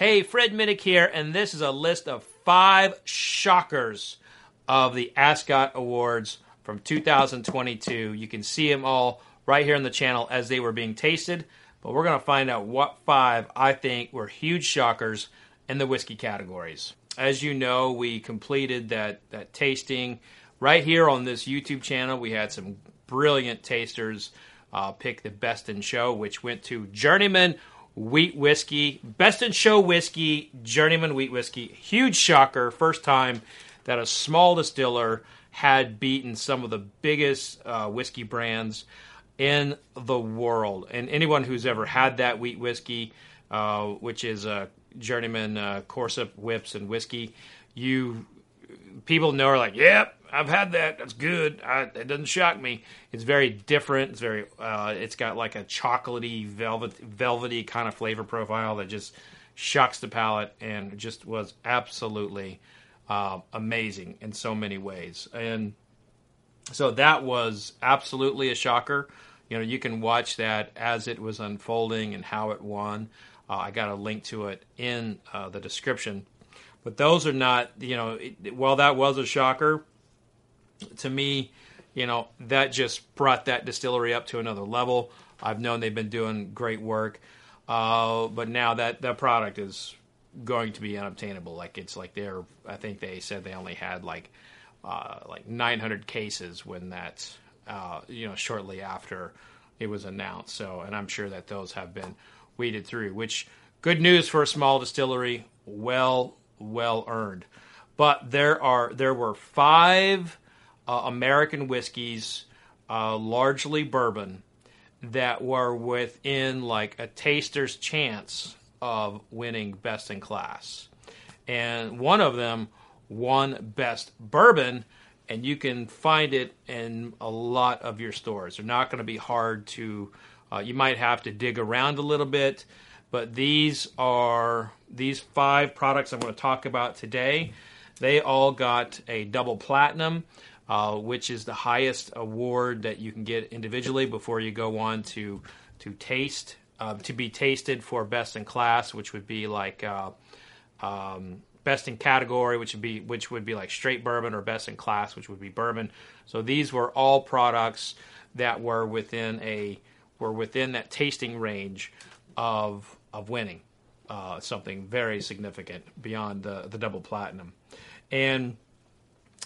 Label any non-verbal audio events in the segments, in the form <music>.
Hey, Fred Minnick here, and this is a list of five shockers of the Ascot Awards from 2022. You can see them all right here on the channel as they were being tasted, but we're going to find out what five I think were huge shockers in the whiskey categories. As you know, we completed that, that tasting right here on this YouTube channel. We had some brilliant tasters uh, pick the best in show, which went to Journeyman Wheat Whiskey, best in show whiskey, Journeyman Wheat Whiskey. Huge shocker, first time that a small distiller had beaten some of the biggest uh, whiskey brands in the world. And anyone who's ever had that wheat whiskey, uh, which is a journeyman uh, whips and whiskey, you people know are like, yep, I've had that. That's good. I, it doesn't shock me. It's very different. It's very. Uh, it's got like a chocolatey, velvet, velvety kind of flavor profile that just shocks the palate and just was absolutely uh, amazing in so many ways. And so that was absolutely a shocker. You know, you can watch that as it was unfolding and how it won. Uh, I got a link to it in uh, the description. But those are not, you know, it, while that was a shocker, to me, you know, that just brought that distillery up to another level. I've known they've been doing great work, uh, but now that that product is going to be unobtainable. Like it's like they're, I think they said they only had like uh, like 900 cases when that, uh, you know, shortly after it was announced. So, and I'm sure that those have been weeded through. Which good news for a small distillery. Well, well earned. But there are there were five uh, American whiskeys, uh, largely bourbon, that were within like a taster's chance of winning best in class. And one of them won best bourbon, and you can find it in a lot of your stores. They're not going to be hard to, uh, you might have to dig around a little bit, but these are these five products I'm going to talk about today. They all got a double platinum uh, which is the highest award that you can get individually before you go on to to taste uh, to be tasted for best in class, which would be like uh, um, best in category, which would be which would be like straight bourbon, or best in class, which would be bourbon. So these were all products that were within a were within that tasting range of of winning uh, something very significant beyond the the double platinum, and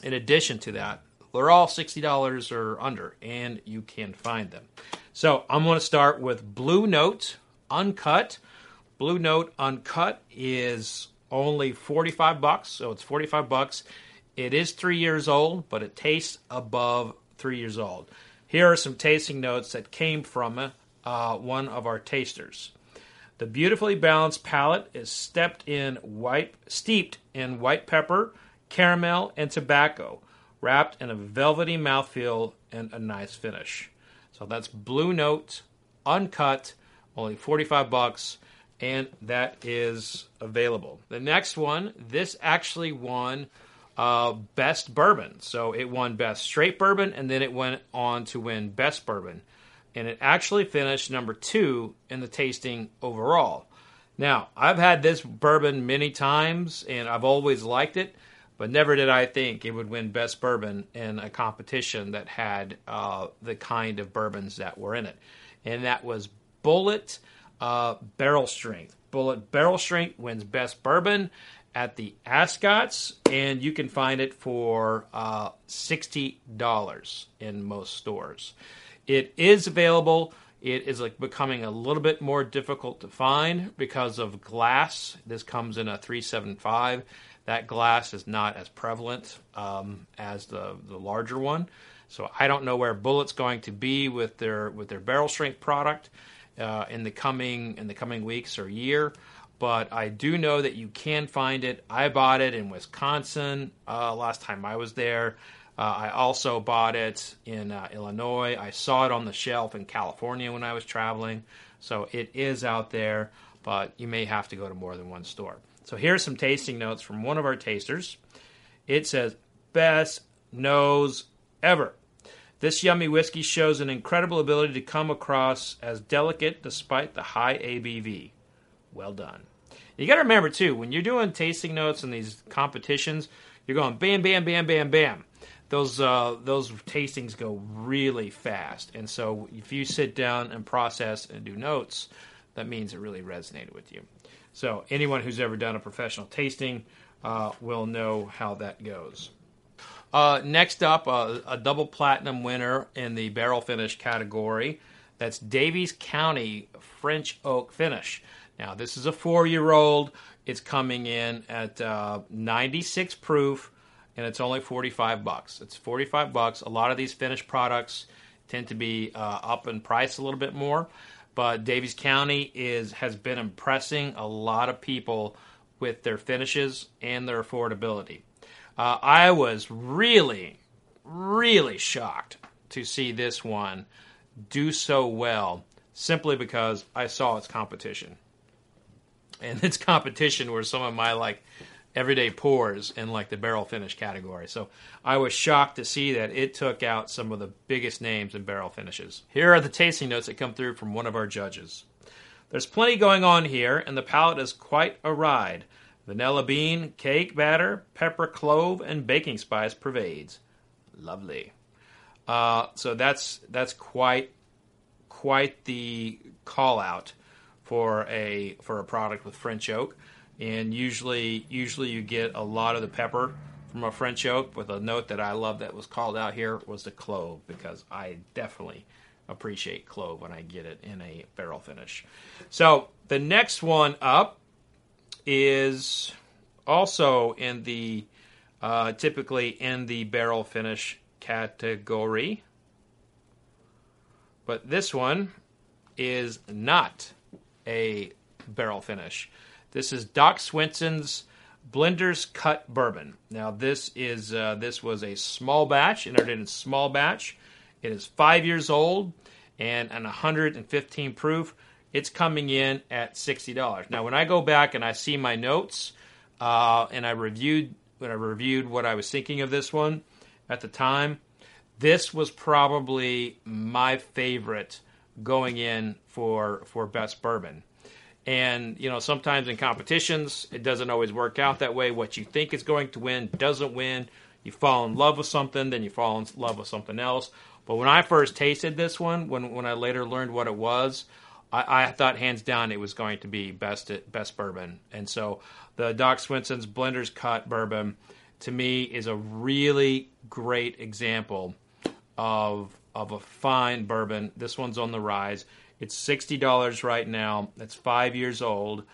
in addition to that, they're all $60 or under, and you can find them. So I'm going to start with Blue Note Uncut. Blue Note Uncut is only 45 bucks, so it's 45 bucks. It is three years old, but it tastes above three years old. Here are some tasting notes that came from uh, one of our tasters. The beautifully balanced palate is stepped in white, steeped in white pepper, caramel, and tobacco wrapped in a velvety mouthfeel and a nice finish. So that's Blue Note, uncut, only 45 bucks, and that is available. The next one, this actually won uh, Best Bourbon. So it won Best Straight Bourbon, and then it went on to win Best Bourbon. And it actually finished number two in the tasting overall. Now, I've had this bourbon many times, and I've always liked it. But never did I think it would win Best Bourbon in a competition that had uh, the kind of bourbons that were in it. And that was Bulleit uh, Barrel Strength. Bulleit Barrel Strength wins Best Bourbon at the Ascots, and you can find it for uh, $60 in most stores. It is available. It is like becoming a little bit more difficult to find because of glass. This comes in a 375 that glass is not as prevalent um, as the the larger one. So I don't know where Bulleit's going to be with their with their barrel strength product uh, in the coming in the coming weeks or year. But I do know that you can find it. I bought it in Wisconsin uh, last time I was there. Uh, I also bought it in uh, Illinois. I saw it on the shelf in California when I was traveling. So it is out there, but you may have to go to more than one store. So here's some tasting notes from one of our tasters. It says, Best nose ever. This yummy whiskey shows an incredible ability to come across as delicate despite the high ABV. Well done. You got to remember too when you're doing tasting notes and these competitions, you're going bam, bam, bam, bam, bam. Those uh, those tastings go really fast, and so if you sit down and process and do notes, that means it really resonated with you. So anyone who's ever done a professional tasting uh, will know how that goes. Uh, next up, uh, a double platinum winner in the barrel finish category. That's Daviess County French Oak Finish. Now, this is a four year old. It's coming in at uh, 96 proof, and it's only 45 bucks. It's 45 bucks. A lot of these finished products tend to be uh, up in price a little bit more, but Daviess County is has been impressing a lot of people with their finishes and their affordability. Uh, I was really, really shocked to see this one do so well simply because I saw its competition. And <laughs> its competition were some of my like everyday pours in like the barrel finish category. So I was shocked to see that it took out some of the biggest names in barrel finishes. Here are the tasting notes that come through from one of our judges. There's plenty going on here, and the palate is quite a ride. Vanilla bean, cake batter, pepper, clove, and baking spice pervades. Lovely. Uh, so that's that's quite quite the call out for a for a product with French oak. And usually usually you get a lot of the pepper from a French oak. With a note that I love that was called out here was the clove because I definitely appreciate clove when I get it in a barrel finish. So the next one up is also in the uh, typically in the barrel finish category, but this one is not a barrel finish. This is Doc Swinson's Blender's Cut Bourbon. Now this is uh, this was a small batch, entered in small batch. It is five years old and an 115 proof it's coming in at $60. Now, when I go back and I see my notes uh, and I reviewed when I reviewed what I was thinking of this one at the time, this was probably my favorite going in for for best bourbon. And you know, sometimes in competitions, it doesn't always work out that way. What you think is going to win doesn't win. You fall in love with something, then you fall in love with something else. But when I first tasted this one, when when I later learned what it was, I, I, thought hands down it was going to be best best bourbon, and so the Doc Swinson's Blender's Cut bourbon to me is a really great example of of a fine bourbon. This one's on the rise. It's sixty dollars right now. It's five years old,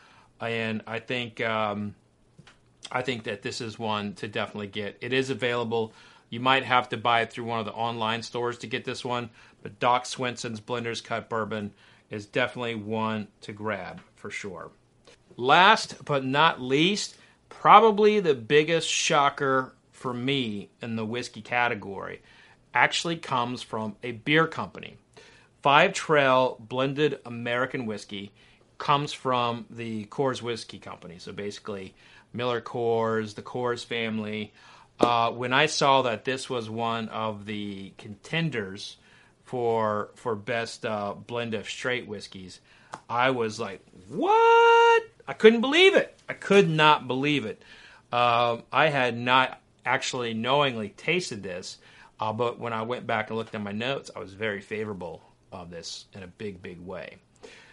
and I think um, I think that this is one to definitely get. It is available. You might have to buy it through one of the online stores to get this one, but Doc Swinson's Blender's Cut bourbon is definitely one to grab for sure. Last but not least, probably the biggest shocker for me in the whiskey category actually comes from a beer company. Five Trail Blended American Whiskey comes from the Coors Whiskey Company. So basically, Miller Coors, the Coors family. Uh, when I saw that this was one of the contenders for for best uh, blend of straight whiskeys, I was like, "What?" I couldn't believe it. I could not believe it. Um, I had not actually knowingly tasted this, uh, but when I went back and looked at my notes, I was very favorable of this in a big, big way.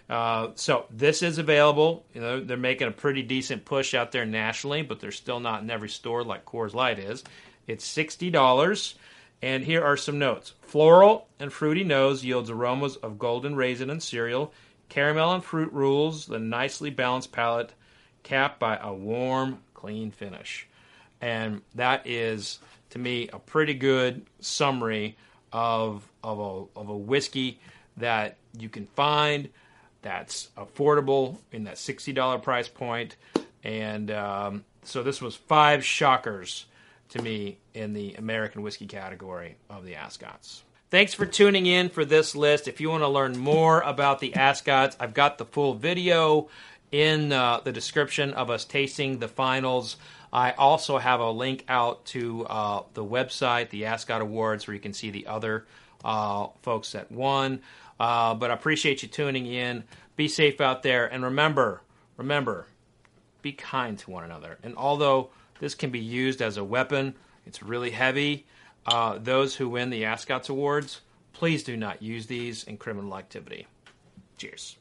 Uh, so this is available. You know, they're making a pretty decent push out there nationally, but they're still not in every store like Coors Light is. It's sixty dollars. And here are some notes. Floral and fruity nose yields aromas of golden raisin and cereal. Caramel and fruit rules the nicely balanced palate, capped by a warm, clean finish. And that is, to me, a pretty good summary of, of, a, of a whiskey that you can find that's affordable in that $60 price point. And um, so this was five shockers to me in the American whiskey category of the Ascots. Thanks for tuning in for this list. If you want to learn more about the Ascots, I've got the full video in uh, the description of us tasting the finals. I also have a link out to uh, the website, the Ascot Awards, where you can see the other uh, folks that won. Uh, but I appreciate you tuning in. Be safe out there, and remember, remember, be kind to one another. And although this can be used as a weapon, it's really heavy. Uh, those who win the Ascots Awards, please do not use these in criminal activity. Cheers.